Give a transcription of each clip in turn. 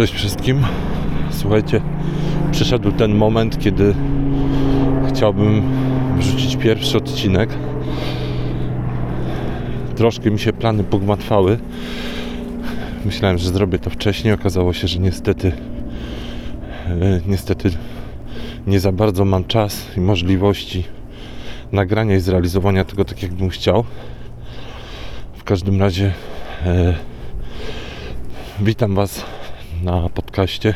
Cześć wszystkim. Słuchajcie, przyszedł ten moment, kiedy chciałbym wrzucić pierwszy odcinek. Troszkę mi się plany pogmatwały. Myślałem, że zrobię to wcześniej. Okazało się, że niestety e, niestety nie za bardzo mam czas i możliwości nagrania i zrealizowania tego tak, jak bym chciał. W każdym razie e, witam Was na podcaście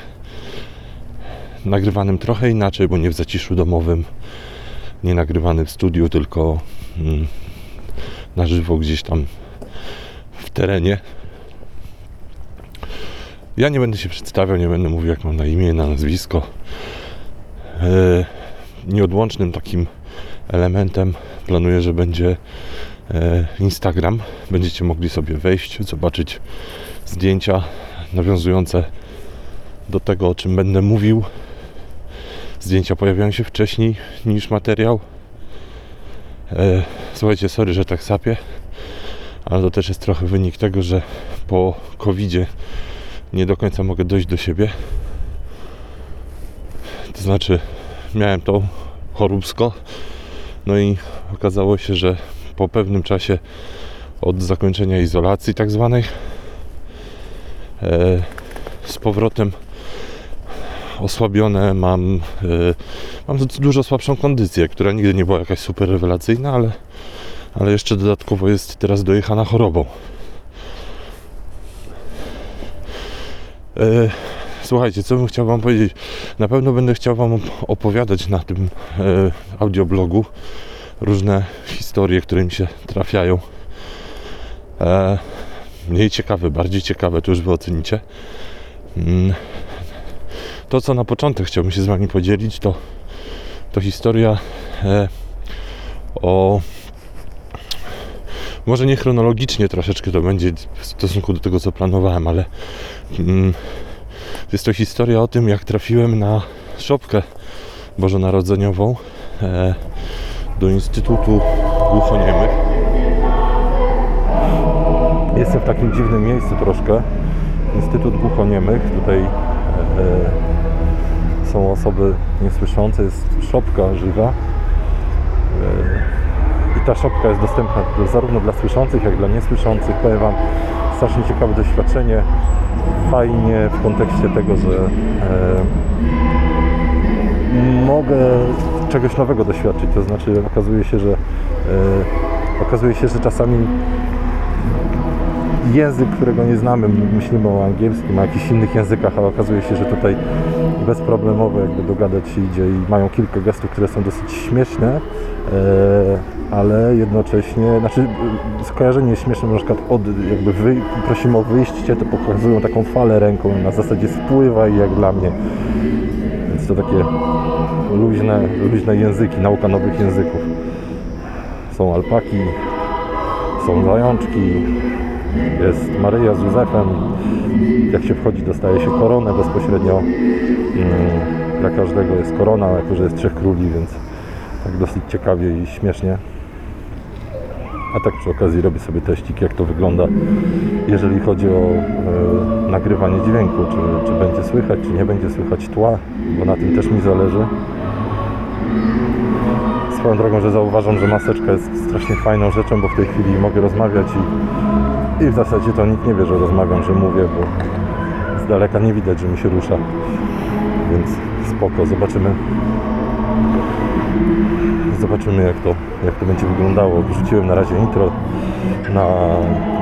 nagrywanym trochę inaczej, bo nie w zaciszu domowym, nie nagrywany w studiu, tylko mm, na żywo gdzieś tam w terenie. Ja nie będę się przedstawiał, nie będę mówił jak mam na imię, na nazwisko. E, nieodłącznym takim elementem planuję, że będzie e, Instagram. Będziecie mogli sobie wejść, zobaczyć zdjęcia nawiązujące do tego, o czym będę mówił. Zdjęcia pojawiają się wcześniej niż materiał. E, słuchajcie, sorry, że tak sapię, ale to też jest trochę wynik tego, że po covid nie do końca mogę dojść do siebie. To znaczy, miałem to choróbsko, no i okazało się, że po pewnym czasie od zakończenia izolacji tak zwanej e, z powrotem osłabione mam e, mam dużo słabszą kondycję, która nigdy nie była jakaś super rewelacyjna, ale, ale jeszcze dodatkowo jest teraz dojechana chorobą. Słuchajcie, co bym chciał Wam powiedzieć? Na pewno będę chciał Wam opowiadać na tym e, audioblogu różne historie, które mi się trafiają. E, mniej ciekawe, bardziej ciekawe, to już Wy ocenicie. Mm. To, co na początek chciałbym się z Wami podzielić, to, to historia e, o. Może nie chronologicznie troszeczkę to będzie w stosunku do tego, co planowałem, ale jest to historia o tym, jak trafiłem na szopkę bożonarodzeniową e, do Instytutu Głuchoniemych. Jestem w takim dziwnym miejscu troszkę. Instytut Głuchoniemych. Tutaj e, są osoby niesłyszące. Jest szopka żywa. E, I ta szopka jest dostępna zarówno dla słyszących, jak i dla niesłyszących. Powiem Wam, strasznie ciekawe doświadczenie. Fajnie w kontekście tego, że e, mogę czegoś nowego doświadczyć. To znaczy okazuje się, że e, okazuje się, że czasami język, którego nie znamy, myślimy o angielskim, o jakichś innych językach, ale okazuje się, że tutaj bezproblemowo jakby dogadać się idzie i mają kilka gestów, które są dosyć śmieszne, e, ale jednocześnie, znaczy e, skojarzenie śmieszne, na przykład od, jakby wy, prosimy o wyjście, to pokazują taką falę ręką na zasadzie spływaj jak dla mnie. Więc to takie luźne, luźne języki, nauka nowych języków. Są alpaki, są zajączki, jest Maryja z Józefem. Jak się wchodzi, dostaje się koronę bezpośrednio. Mm, Dla każdego jest korona, jako że jest trzech króli, więc tak dosyć ciekawie i śmiesznie. A tak przy okazji robię sobie teścik, jak to wygląda, jeżeli chodzi o e, nagrywanie dźwięku, czy, czy będzie słychać, czy nie będzie słychać tła, bo na tym też mi zależy. Swoją drogą, że zauważam, że maseczka jest strasznie fajną rzeczą, bo w tej chwili mogę rozmawiać i, i w zasadzie to nikt nie wie, że rozmawiam, że mówię, bo z daleka nie widać, że mi się rusza. Więc spoko, zobaczymy. Zobaczymy jak to, jak to będzie wyglądało. Wrzuciłem na razie intro na,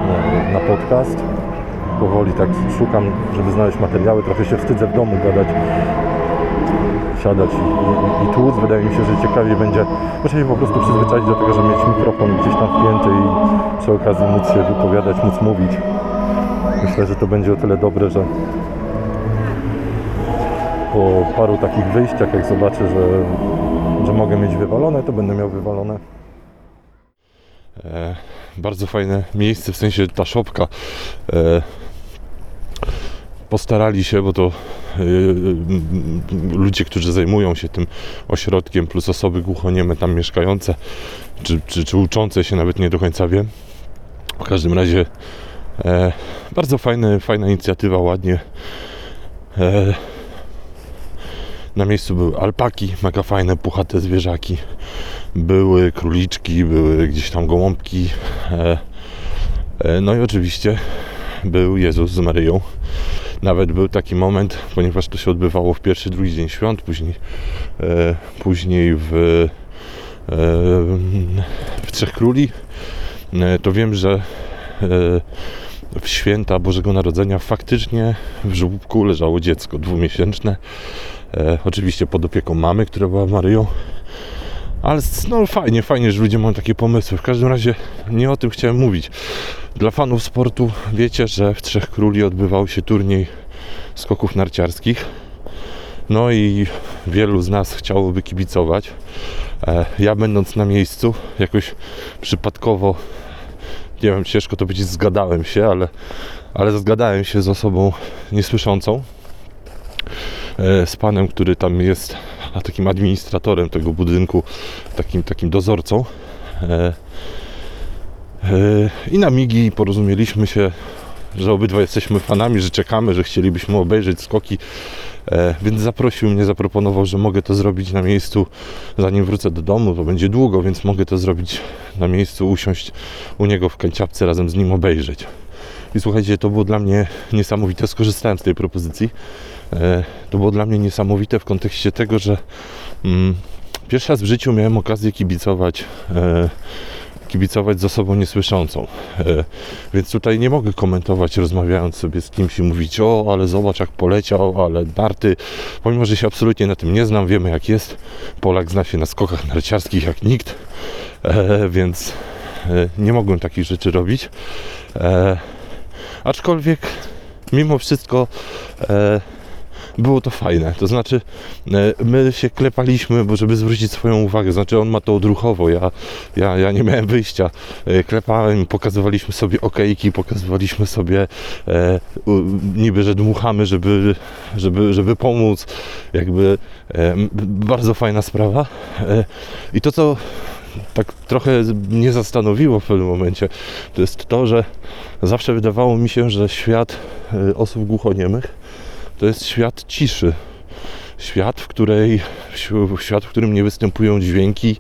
na, na podcast. Powoli tak szukam, żeby znaleźć materiały. Trochę się wstydzę w domu gadać siadać i, i, i tłuc. Wydaje mi się, że ciekawiej będzie. Muszę się po prostu przyzwyczaić do tego, żeby mieć mikrofon gdzieś tam wpięty i przy okazji móc się wypowiadać, móc mówić. Myślę, że to będzie o tyle dobre, że po paru takich wyjściach, jak zobaczę, że, że mogę mieć wywalone, to będę miał wywalone. E, bardzo fajne miejsce, w sensie ta szopka. E, postarali się, bo to yy, yy, ludzie, którzy zajmują się tym ośrodkiem, plus osoby głuchonieme tam mieszkające, czy, czy, czy uczące się, nawet nie do końca wiem. W każdym razie e, bardzo fajne, fajna inicjatywa, ładnie. E, na miejscu były alpaki, mega fajne, puchate zwierzaki. Były króliczki, były gdzieś tam gołąbki. E, e, no i oczywiście był Jezus z Maryją. Nawet był taki moment, ponieważ to się odbywało w pierwszy, drugi dzień świąt, później, e, później w, w Trzech Króli, to wiem, że w święta Bożego Narodzenia faktycznie w żłóbku leżało dziecko dwumiesięczne. E, oczywiście pod opieką mamy, która była Maryją. Ale no fajnie, fajnie, że ludzie mają takie pomysły. W każdym razie nie o tym chciałem mówić. Dla fanów sportu wiecie, że w Trzech Króli odbywał się turniej skoków narciarskich. No i wielu z nas chciałoby kibicować. E, Ja będąc na miejscu, jakoś przypadkowo, nie wiem, ciężko to powiedzieć, zgadałem się, ale, ale zgadałem się z osobą niesłyszącą, z panem, który tam jest takim administratorem tego budynku, takim, takim dozorcą. E, e, I na migi porozumieliśmy się, że obydwa jesteśmy fanami, że czekamy, że chcielibyśmy obejrzeć skoki. E, więc zaprosił mnie, zaproponował, że mogę to zrobić na miejscu, zanim wrócę do domu. To będzie długo, więc mogę to zrobić na miejscu, usiąść u niego w kanciapce, razem z nim obejrzeć. I słuchajcie, to było dla mnie niesamowite. Skorzystałem z tej propozycji. E, to było dla mnie niesamowite w kontekście tego, że mm, pierwszy raz w życiu miałem okazję kibicować. E, kibicować z osobą niesłyszącą. E, więc tutaj nie mogę komentować, rozmawiając sobie z kimś i mówić, o, ale zobacz jak poleciał, ale narty. Pomimo, że się absolutnie na tym nie znam, wiemy jak jest. Polak zna się na skokach narciarskich jak nikt, więc nie mogłem takich rzeczy robić. Aczkolwiek mimo wszystko było to fajne. To znaczy, e, my się klepaliśmy, bo żeby zwrócić swoją uwagę. Znaczy, on ma to odruchowo. Ja, ja, ja nie miałem wyjścia. E, Klepałem, pokazywaliśmy sobie okejki, pokazywaliśmy sobie e, niby, że dmuchamy, żeby, żeby, żeby pomóc. Jakby e, bardzo fajna sprawa. E, I to, co tak trochę mnie zastanowiło w pewnym momencie, to jest to, że zawsze wydawało mi się, że świat e, osób głuchoniemych to jest świat ciszy. Świat, w której świat, w którym nie występują dźwięki.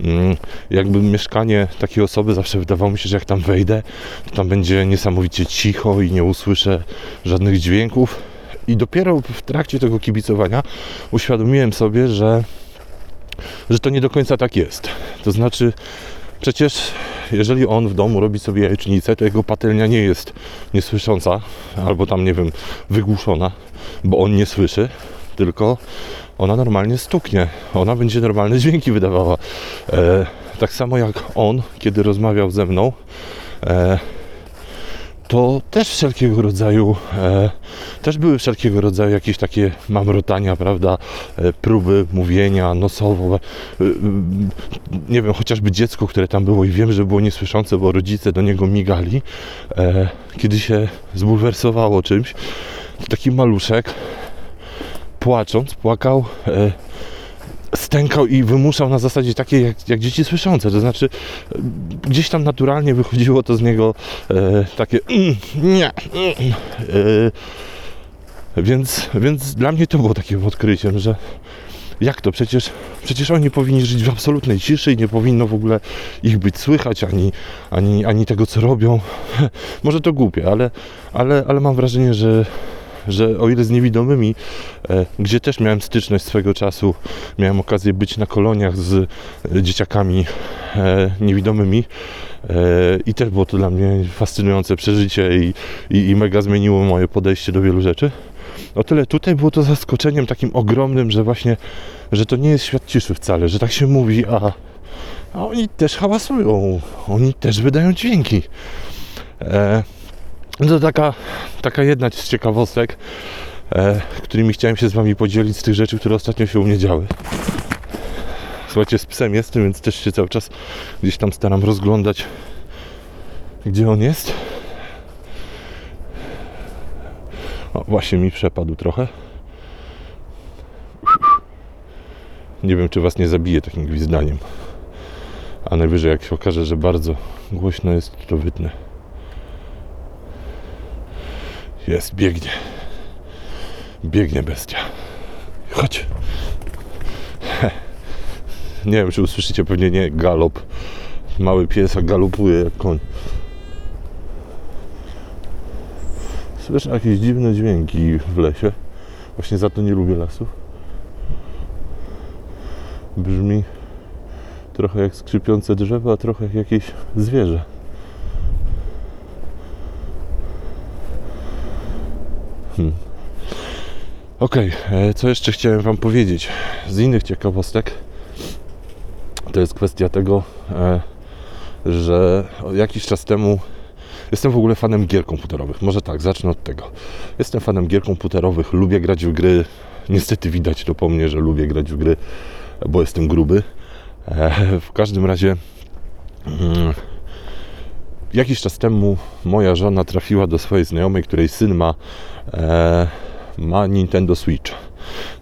Mm, Jakby mieszkanie takiej osoby zawsze wydawało mi się, że jak tam wejdę, to tam będzie niesamowicie cicho i nie usłyszę żadnych dźwięków. I dopiero w trakcie tego kibicowania uświadomiłem sobie, że, że to nie do końca tak jest. To znaczy, przecież jeżeli on w domu robi sobie jajecznicę, to jego patelnia nie jest niesłysząca, albo tam, nie wiem, wygłuszona, bo on nie słyszy, tylko ona normalnie stuknie. Ona będzie normalne dźwięki wydawała. E, tak samo jak on, kiedy rozmawiał ze mną, e, to też wszelkiego rodzaju, e, też były wszelkiego rodzaju jakieś takie mamrotania, prawda, e, próby mówienia nosowo, e, e, nie wiem, chociażby dziecko, które tam było i wiem, że było niesłyszące, bo rodzice do niego migali, e, kiedy się zbulwersowało czymś, taki maluszek, płacząc, płakał, e, stękał i wymuszał na zasadzie takiej jak, jak dzieci słyszące. To znaczy, gdzieś tam naturalnie wychodziło to z niego e, takie mm, nie. Mm, e, więc, więc dla mnie to było takim odkryciem, że jak to? Przecież, przecież oni powinni żyć w absolutnej ciszy i nie powinno w ogóle ich być słychać, ani, ani, ani tego, co robią. Może to głupie, ale, ale, ale mam wrażenie, że, że o ile z niewidomymi, e, gdzie też miałem styczność swego czasu, miałem okazję być na koloniach z e, dzieciakami e, niewidomymi i też było to dla mnie fascynujące przeżycie i, i, i mega zmieniło moje podejście do wielu rzeczy. O tyle tutaj było to zaskoczeniem takim ogromnym, że właśnie, że to nie jest świat ciszy wcale, że tak się mówi, a, a oni też hałasują, oni też wydają dźwięki. E, to taka, taka jedna z ciekawostek, e, którymi chciałem się z Wami podzielić z tych rzeczy, które ostatnio się u mnie działy. Słuchajcie, z psem jestem, więc też się cały czas gdzieś tam staram rozglądać, gdzie on jest. O, właśnie mi przepadł trochę. Nie wiem, czy was nie zabije takim gwizdaniem. A najwyżej, jak się okaże, że bardzo głośno jest, to wytnę. Jest, biegnie. Biegnie bestia. Chodź. Nie wiem, czy usłyszycie, pewnie nie, galop. Mały pies, galopuje jak koń. Słyszę jakieś dziwne dźwięki w lesie. Właśnie za to nie lubię lasów. Brzmi trochę jak skrzypiące drzewo, a trochę jak jakieś zwierzę. Hmm. Okej, e, co jeszcze chciałem Wam powiedzieć z innych ciekawostek? To jest kwestia tego, e, że jakiś czas temu jestem w ogóle fanem gier komputerowych. Może tak, zacznę od tego. Jestem fanem gier komputerowych, lubię grać w gry. Niestety widać to po mnie, że lubię grać w gry, bo jestem gruby. E, W każdym razie mm, jakiś czas temu moja żona trafiła do swojej znajomej, której syn ma, e, ma Nintendo Switch.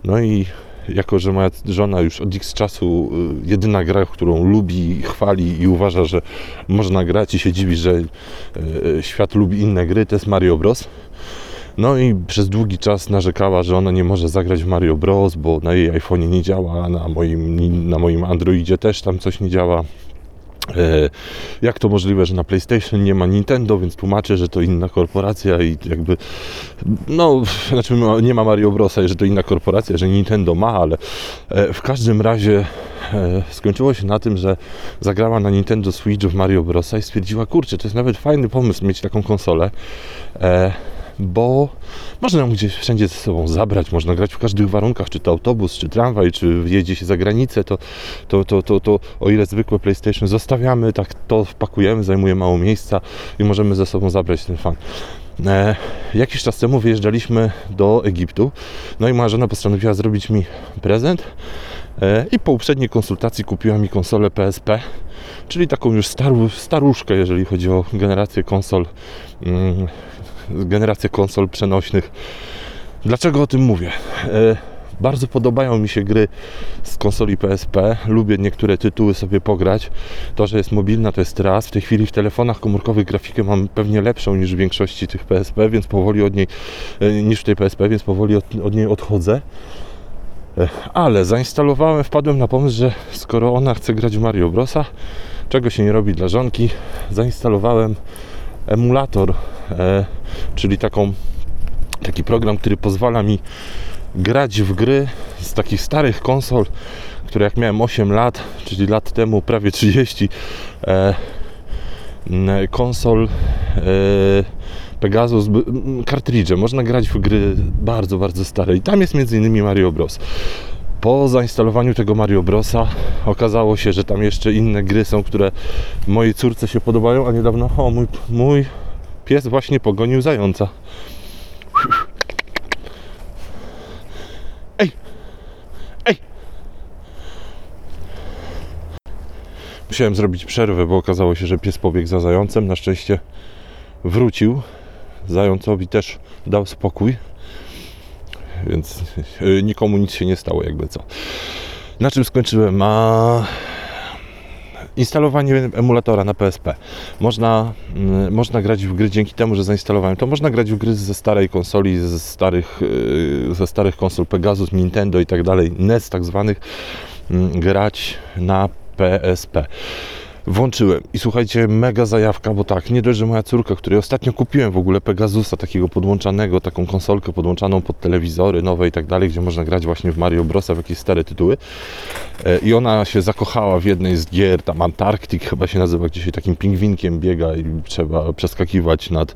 No i jako, że moja żona już od x czasu y, jedyna gra, którą lubi, chwali i uważa, że można grać i się dziwi, że y, świat lubi inne gry, to jest Mario Bros. No i przez długi czas narzekała, że ona nie może zagrać w Mario Bros, bo na jej iPhone'ie nie działa, na moim, na moim Androidzie też tam coś nie działa. E, Jak to możliwe, że na PlayStation nie ma Nintendo, więc tłumaczę, że to inna korporacja i jakby no, znaczy ma- nie ma Mario Brosa, że to inna korporacja, że Nintendo ma, ale e, w każdym razie e, skończyło się na tym, że zagrała na Nintendo Switch w Mario Brosa i stwierdziła, kurczę, to jest nawet fajny pomysł mieć taką konsolę, bo można ją gdzieś wszędzie ze sobą zabrać, można grać w każdych warunkach, czy to autobus, czy tramwaj, czy jedzie się za granicę, to, to, to, to, to o ile zwykłe PlayStation zostawiamy, tak to wpakujemy, zajmuje mało miejsca i możemy ze sobą zabrać ten fan. E, jakiś czas temu wyjeżdżaliśmy do Egiptu, no i moja żona postanowiła zrobić mi prezent e, i po uprzedniej konsultacji kupiła mi konsolę PSP, czyli taką już staru, staruszkę, jeżeli chodzi o generację konsol, mm, generację konsol przenośnych. Dlaczego o tym mówię? E, bardzo podobają mi się gry z konsoli PSP. Lubię niektóre tytuły sobie pograć. To, że jest mobilna, to jest raz. W tej chwili w telefonach komórkowych grafikę mam pewnie lepszą niż w większości tych PSP, więc powoli od niej, e, niż w tej PSP, więc powoli od, od niej odchodzę. E, Ale zainstalowałem, wpadłem na pomysł, że skoro ona chce grać w Mario Brosa, czego się nie robi dla żonki, zainstalowałem emulator, e, czyli taką, taki program, który pozwala mi grać w gry z takich starych konsol, które jak miałem 8 lat, czyli lat temu prawie 30, e, konsol e, Pegasus, kartridże. Można grać w gry bardzo, bardzo stare i tam jest m.in. Mario Bros. Po zainstalowaniu tego Mario Brosa okazało się, że tam jeszcze inne gry są, które mojej córce się podobają, a niedawno o, mój, mój pies właśnie pogonił zająca. Ej! Ej! Musiałem zrobić przerwę, bo okazało się, że pies pobiegł za zającem. Na szczęście wrócił. Zającowi też dał spokój. Więc y, nikomu nic się nie stało, jakby co. Na czym skończyłem? A... Instalowanie emulatora na PSP. Można, mm, można grać w gry dzięki temu, że zainstalowałem to. Można grać w gry ze starej konsoli, ze starych, yy, ze starych konsol Pegasus, Nintendo i tak dalej, NES tak zwanych, mm, grać na PSP. Włączyłem i słuchajcie, mega zajawka, bo tak, nie dość, że moja córka, której ostatnio kupiłem w ogóle Pegasusa, takiego podłączanego, taką konsolkę podłączaną pod telewizory nowe i tak dalej, gdzie można grać właśnie w Mario Brosa, w jakieś stare tytuły. E, I ona się zakochała w jednej z gier, tam Antarktyk chyba się nazywa, gdzie się takim pingwinkiem biega i trzeba przeskakiwać nad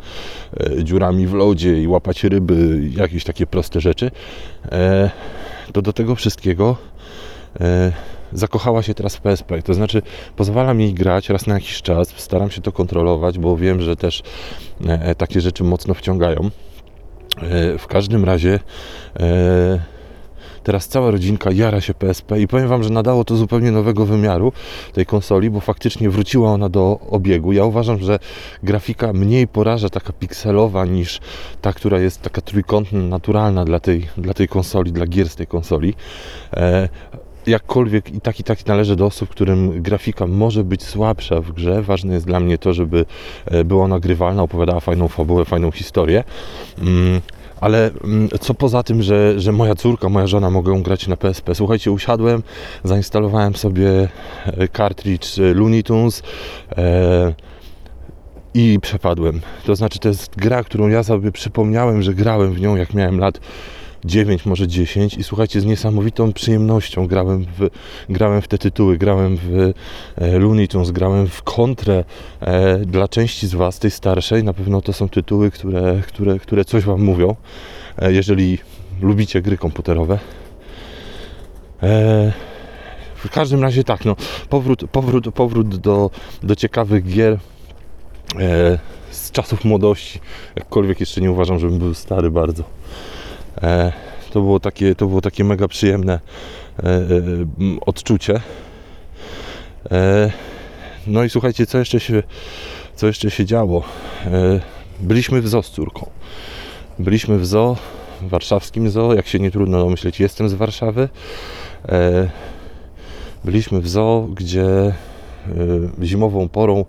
e, dziurami w lodzie i łapać ryby, jakieś takie proste rzeczy. E, To do tego wszystkiego zakochała się teraz w PSP. To znaczy, pozwala mi grać raz na jakiś czas, staram się to kontrolować, bo wiem, że też e, takie rzeczy mocno wciągają. E, W każdym razie e, Teraz cała rodzinka jara się PSP i powiem Wam, że nadało to zupełnie nowego wymiaru tej konsoli, bo faktycznie wróciła ona do obiegu. Ja uważam, że grafika mniej poraża taka pikselowa niż ta, która jest taka trójkątna, naturalna dla tej, dla tej konsoli, dla gier z tej konsoli. E, jakkolwiek i tak i tak należy do osób, którym grafika może być słabsza w grze. Ważne jest dla mnie to, żeby e, była nagrywalna, opowiadała fajną fabułę, fajną historię. Mm, ale mm, co poza tym, że, że moja córka, moja żona mogą grać na PSP. Słuchajcie, usiadłem, zainstalowałem sobie e, cartridge e, Looney Tunes i przepadłem. To znaczy, to jest gra, którą ja sobie przypomniałem, że grałem w nią, jak miałem lat 9, może 10 i słuchajcie, z niesamowitą przyjemnością grałem w, grałem w te tytuły, grałem w e, Looney Tunes, grałem w kontrę e, dla części z Was, tej starszej, na pewno to są tytuły, które, które, które coś Wam mówią, e, jeżeli lubicie gry komputerowe. W każdym razie tak, no, powrót, powrót, powrót do, do ciekawych gier z czasów młodości, jakkolwiek jeszcze nie uważam, żebym był stary bardzo. E, to, było takie, to było takie mega przyjemne e, e, odczucie. No i słuchajcie, co jeszcze się, co jeszcze się działo? Byliśmy w zoo z córką. Byliśmy w zoo, w warszawskim zoo, jak się nie trudno domyśleć, jestem z Warszawy. Byliśmy w zoo, gdzie zimową porą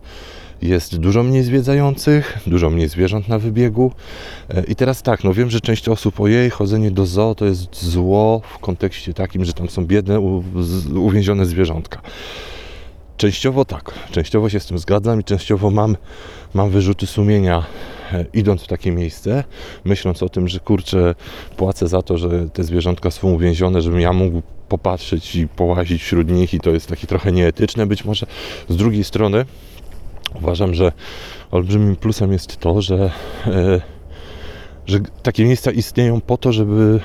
jest dużo mniej zwiedzających, dużo mniej zwierząt na wybiegu. E, I teraz tak, no wiem, że część osób, ojej, chodzenie do zoo to jest zło w kontekście takim, że tam są biedne, uwięzione zwierzątka. Częściowo tak, częściowo się z tym zgadzam i częściowo mam, mam wyrzuty sumienia e, idąc w takie miejsce, myśląc o tym, że kurczę, płacę za to, że te zwierzątka są uwięzione, żebym ja mógł popatrzeć i połazić wśród nich i to jest takie trochę nieetyczne być może. Z drugiej strony uważam, że olbrzymim plusem jest to, że, e, że takie miejsca istnieją po to, żeby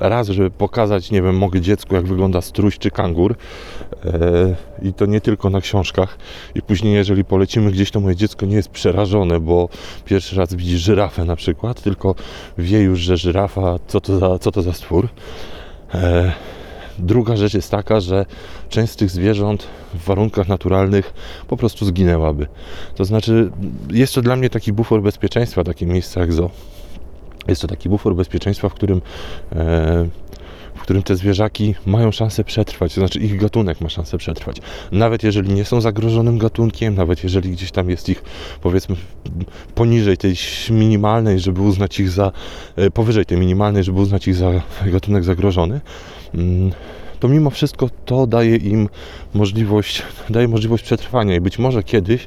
raz, żeby pokazać, nie wiem, mogę dziecku, jak wygląda struś czy kangur e, i to nie tylko na książkach i później, jeżeli polecimy gdzieś, to moje dziecko nie jest przerażone, bo pierwszy raz widzi żyrafę na przykład, tylko wie już, że żyrafa, co to za, co to za stwór. Druga rzecz jest taka, że część z tych zwierząt w warunkach naturalnych po prostu zginęłaby. To znaczy, jest to dla mnie taki bufor bezpieczeństwa, takie miejsce jak zoo. Jest to taki bufor bezpieczeństwa, w którym, e, którym te zwierzaki mają szansę przetrwać, to znaczy ich gatunek ma szansę przetrwać. Nawet jeżeli nie są zagrożonym gatunkiem, nawet jeżeli gdzieś tam jest ich powiedzmy poniżej tej minimalnej, żeby uznać ich za, e, powyżej tej minimalnej, żeby uznać ich za gatunek zagrożony, mm, to mimo wszystko to daje im możliwość, daje możliwość przetrwania i być może kiedyś,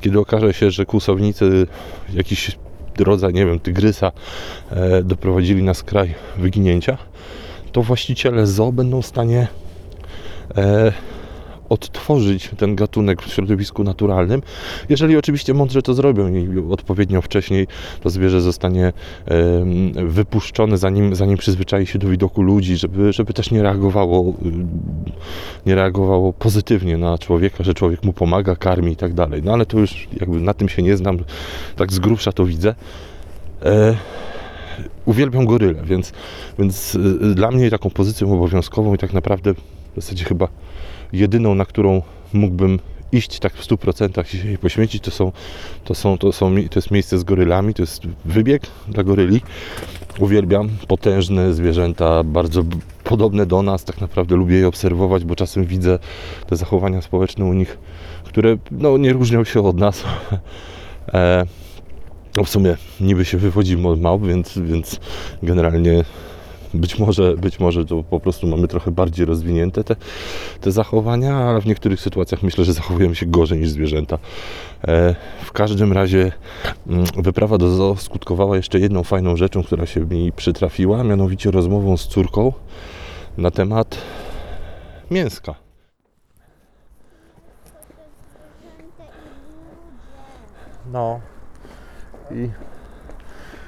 kiedy okaże się, że kłusownicy jakiś rodzaj, nie wiem, tygrysa e, doprowadzili na skraj wyginięcia, to właściciele zoo będą w stanie e, odtworzyć ten gatunek w środowisku naturalnym, jeżeli oczywiście mądrze to zrobią i odpowiednio wcześniej to zwierzę zostanie em, wypuszczone, zanim, zanim przyzwyczai się do widoku ludzi, żeby, żeby też nie reagowało, ym, nie reagowało pozytywnie na człowieka, że człowiek mu pomaga, karmi i tak dalej. No ale to już jakby na tym się nie znam, tak z grubsza to widzę. E, uwielbiam goryle, więc, więc y, dla mnie taką pozycją obowiązkową i tak naprawdę w zasadzie chyba jedyną, na którą mógłbym iść tak w 100% i się poświęcić, to są, to są, to są, to jest miejsce z gorylami, to jest wybieg dla goryli. Uwielbiam potężne zwierzęta, bardzo podobne do nas, tak naprawdę lubię je obserwować, bo czasem widzę te zachowania społeczne u nich, które no, nie różnią się od nas. No w sumie niby się wywodzimy od małp, więc, więc generalnie być może, być może to po prostu mamy trochę bardziej rozwinięte te, te zachowania, ale w niektórych sytuacjach myślę, że zachowujemy się gorzej niż zwierzęta. E, w każdym razie mm, wyprawa do zoo skutkowała jeszcze jedną fajną rzeczą, która się mi przytrafiła, mianowicie rozmową z córką na temat mięska. No i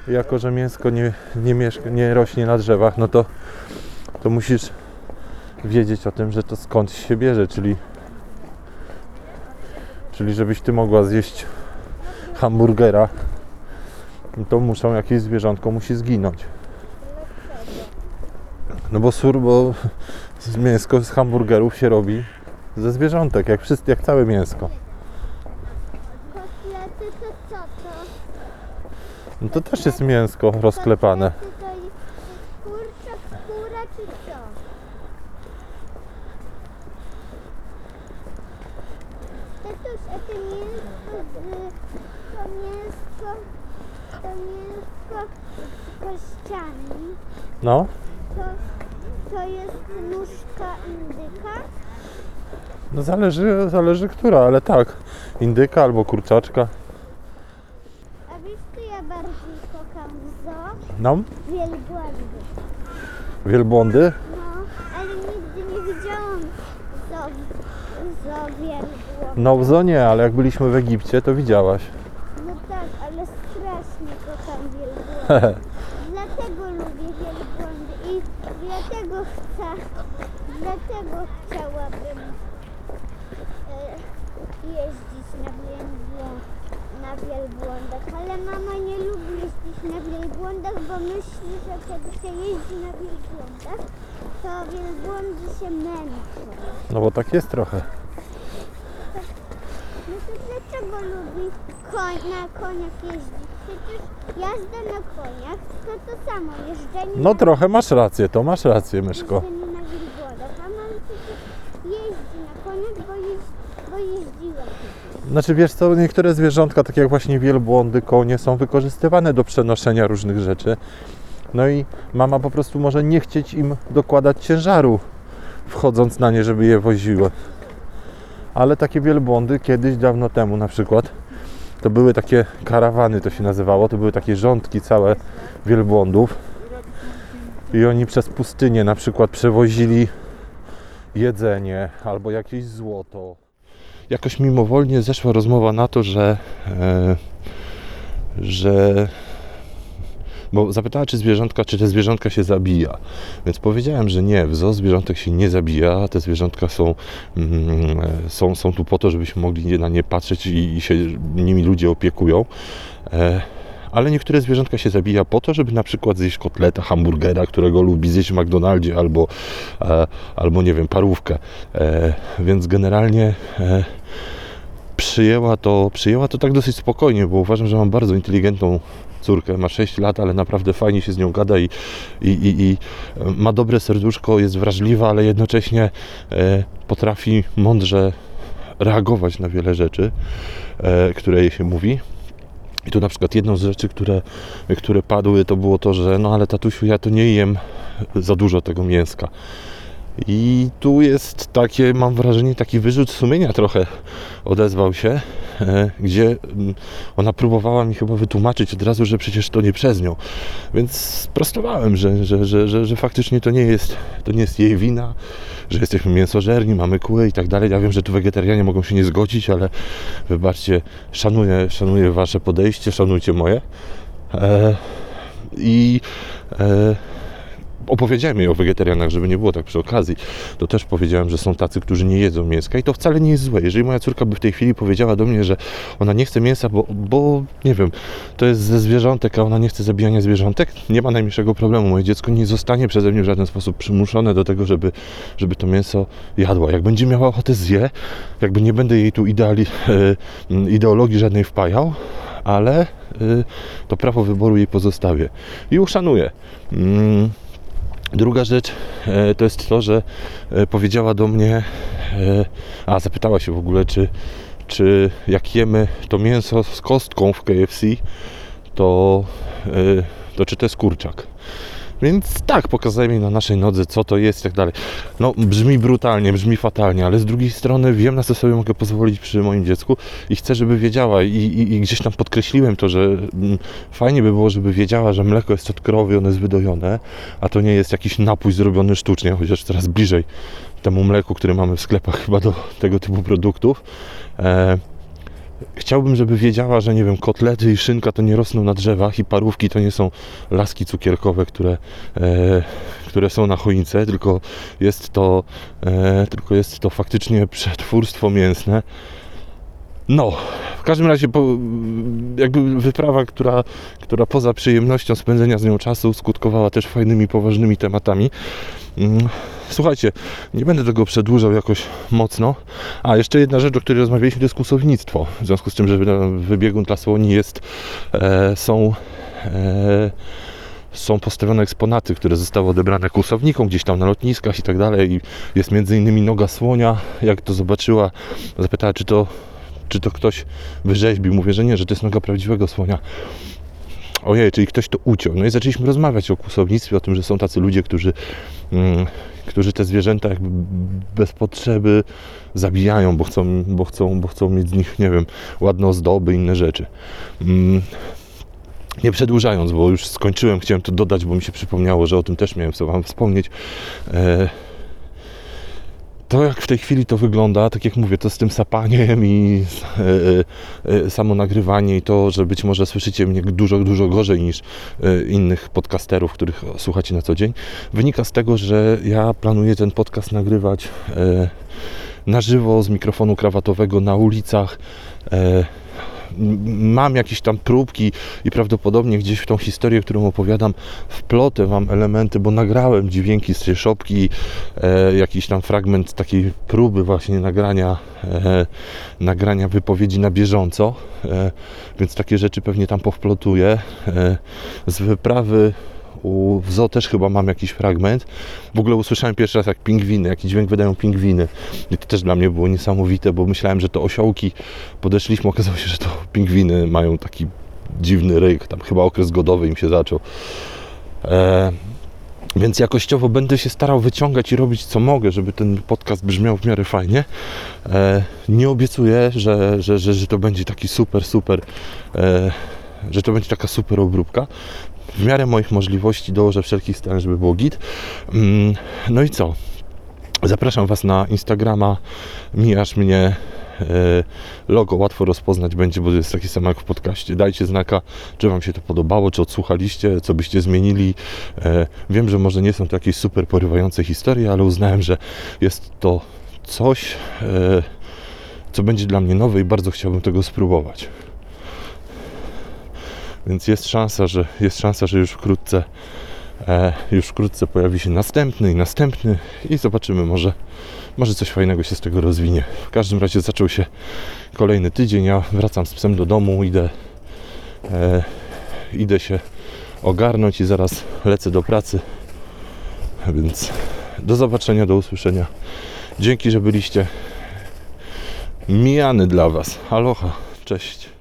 jako, że mięsko nie, nie, mieszka, nie rośnie na drzewach, no to, to musisz wiedzieć o tym, że to skąd się bierze, czyli czyli żebyś ty mogła zjeść hamburgera, to muszą jakieś zwierzątko musi zginąć. No bo sur, bo mięsko z hamburgerów się robi ze zwierzątek, jak, wszystko, jak całe mięsko. Kotlety to co to? No to też jest mięsko rozklepane. Jest kurczak, skóra czy co? Tatuś, a to mięsko z... To mięsko... To mięsko z kościami. No, To, to jest nóżka indyka? no zależy, zależy która, ale tak. Indyka albo kurczaczka. A wiesz co ja bardziej kocham w zoo? No, Wielbłądy. wielbłądy. No, ale nigdy nie widziałam zoo, zoo wielbłąd. No w zonie, ale jak byliśmy w Egipcie, to widziałaś. No tak, ale strasznie kocham wielbłądy. Dlatego lubię wielbłądy i dlatego chcę, dlatego chciałabym e, jeździć na, wielbłą- na wielbłądach. Ale mama nie lubi jeździć na wielbłądach, bo myśli, że kiedy się jeździ na wielbłądach, to wielbłądy się męczą. No bo tak jest trochę. No to dlaczego lubi koń, na koniach jeździć? Przecież jazda na koniach to to samo, jeżdżenie No na, trochę masz rację, to masz rację, Myszko. jeżdżenie na wielbłądach. A mam przecież jeździ na koniach, bo, jeź, bo jeździła. Znaczy wiesz co, niektóre zwierzątka, tak jak właśnie wielbłądy, konie, są wykorzystywane do przenoszenia różnych rzeczy. No i mama po prostu może nie chcieć im dokładać ciężaru, wchodząc na nie, żeby je woziły. Ale takie wielbłądy kiedyś, dawno temu na przykład, to były takie karawany, to się nazywało, to były takie rządki całe wielbłądów. I oni przez pustynię na przykład przewozili jedzenie albo jakieś złoto jakoś mimowolnie zeszła rozmowa na to, że, e, że bo zapytała, czy zwierzątka, czy te zwierzątka się zabija. Więc powiedziałem, że nie, w zoo zwierzątek się nie zabija. Te zwierzątka są, mm, są, są tu po to, żebyśmy mogli na nie patrzeć i, i się nimi ludzie opiekują. E, ale niektóre zwierzątka się zabija po to, żeby na przykład zjeść kotleta, hamburgera, którego lubi zjeść w McDonaldzie albo, e, albo nie wiem, parówkę. E, więc generalnie e, przyjęła to, przyjęła to tak dosyć spokojnie, bo uważam, że mam bardzo inteligentną córkę, ma 6 lat, ale naprawdę fajnie się z nią gada i, i, i, i ma dobre serduszko, jest wrażliwa, ale jednocześnie e, potrafi mądrze reagować na wiele rzeczy, e, które jej się mówi. I tu na przykład jedną z rzeczy, które, które padły, to było to, że no ale tatusiu, ja to nie jem za dużo tego mięska. I tu jest takie, mam wrażenie, taki wyrzut sumienia trochę odezwał się, e, gdzie mm, ona próbowała mi chyba wytłumaczyć od razu, że przecież to nie przez nią. Więc sprostowałem, że, że, że, że, że faktycznie to nie, jest, to nie jest jej wina, że jesteśmy mięsożerni, mamy kły i tak dalej. Ja wiem, że tu wegetarianie mogą się nie zgodzić, ale wybaczcie, szanuję, szanuję wasze podejście, szanujcie moje. E, I e, opowiedziałem jej o wegetarianach, żeby nie było tak przy okazji, to też powiedziałem, że są tacy, którzy nie jedzą mięska i to wcale nie jest złe. Jeżeli moja córka by w tej chwili powiedziała do mnie, że ona nie chce mięsa, bo, bo nie wiem, to jest ze zwierzątek, a ona nie chce zabijania zwierzątek, nie ma najmniejszego problemu. Moje dziecko nie zostanie przeze mnie w żaden sposób przymuszone do tego, żeby, żeby to mięso jadła. Jak będzie miała ochotę, zje. Jakby nie będę jej tu ideali, e, ideologii żadnej wpajał, ale e, to prawo wyboru jej pozostawię i uszanuję. Druga rzecz e, to jest to, że e, powiedziała do mnie, e, a zapytała się w ogóle, czy, czy jak jemy to mięso z kostką w KFC, to, to czy to jest kurczak. Więc tak, pokazałem jej na naszej nodze, co to jest i tak dalej. No, brzmi brutalnie, brzmi fatalnie, ale z drugiej strony wiem, na co sobie mogę pozwolić przy moim dziecku i chcę, żeby wiedziała i, i, i gdzieś tam podkreśliłem to, że mm, fajnie by było, żeby wiedziała, że mleko jest od krowy, ono jest wydojone, a to nie jest jakiś napój zrobiony sztucznie, chociaż coraz bliżej temu mleku, który mamy w sklepach chyba do tego typu produktów. E, Chciałbym, żeby wiedziała, że nie wiem, kotlety i szynka to nie rosną na drzewach i parówki to nie są laski cukierkowe, które, e, które są na choince, tylko jest to, e, tylko jest to faktycznie przetwórstwo mięsne. No, w każdym razie po, jakby wyprawa, która, która poza przyjemnością spędzenia z nią czasu skutkowała też fajnymi, poważnymi tematami. Mm, Słuchajcie, nie będę tego przedłużał jakoś mocno. A jeszcze jedna rzecz, o której rozmawialiśmy, to jest kłusownictwo. W związku z tym, że wybiegun dla słoni jest, e, są e, są postawione eksponaty, które zostały odebrane kłusownikom gdzieś tam na lotniskach i tak dalej. Jest między innymi noga słonia. Jak to zobaczyła, zapytała, czy to, czy to ktoś wyrzeźbił. Mówię, że nie, że to jest noga prawdziwego słonia. Ojej, czyli ktoś to uciął. No i zaczęliśmy rozmawiać o kłusownictwie, o tym, że są tacy ludzie, którzy, mm, którzy te zwierzęta jakby bez potrzeby zabijają, bo chcą, bo, chcą, bo chcą mieć z nich, nie wiem, ładne ozdoby, inne rzeczy. Mm, nie przedłużając, bo już skończyłem, chciałem to dodać, bo mi się przypomniało, że o tym też miałem sobie Wam wspomnieć. E, to jak w tej chwili to wygląda, tak jak mówię, to z tym sapaniem i e, e, samo nagrywanie i to, że być może słyszycie mnie dużo, dużo gorzej niż e, innych podcasterów, których słuchacie na co dzień, wynika z tego, że ja planuję ten podcast nagrywać e, na żywo z mikrofonu krawatowego na ulicach. E, mam jakieś tam próbki i prawdopodobnie gdzieś w tą historię, którą opowiadam, wplotę wam elementy, bo nagrałem dźwięki z tej szopki, e, jakiś tam fragment takiej próby właśnie nagrania, e, nagrania wypowiedzi na bieżąco, e, więc takie rzeczy pewnie tam powplotuję. E, z wyprawy u w zoo też chyba mam jakiś fragment. W ogóle usłyszałem pierwszy raz jak pingwiny, jaki dźwięk wydają pingwiny. I to też dla mnie było niesamowite, bo myślałem, że to osiołki. Podeszliśmy, okazało się, że to pingwiny mają taki dziwny ryk. Tam chyba okres godowy im się zaczął. E, więc jakościowo będę się starał wyciągać i robić co mogę, żeby ten podcast brzmiał w miarę fajnie. E, nie obiecuję, że, że, że, że to będzie taki super, super, e, że to będzie taka super obróbka. W miarę moich możliwości dołożę wszelkich starań, żeby było git. Mm, No i co? Zapraszam Was na Instagrama. Mijasz mnie. e, Logo łatwo rozpoznać będzie, bo jest taki sam jak w podcaście. Dajcie znaka, czy Wam się to podobało, czy odsłuchaliście, co byście zmienili. E, Wiem, że może nie są to jakieś super porywające historie, ale uznałem, że jest to coś, e, co będzie dla mnie nowe i bardzo chciałbym tego spróbować. Więc jest szansa, że jest szansa, że już wkrótce e, już wkrótce pojawi się następny i następny i zobaczymy, może, może coś fajnego się z tego rozwinie. W każdym razie zaczął się kolejny tydzień, ja wracam z psem do domu, idę e, idę się ogarnąć i zaraz lecę do pracy. Więc do zobaczenia, do usłyszenia. Dzięki, że byliście mijany dla Was. Aloha, cześć.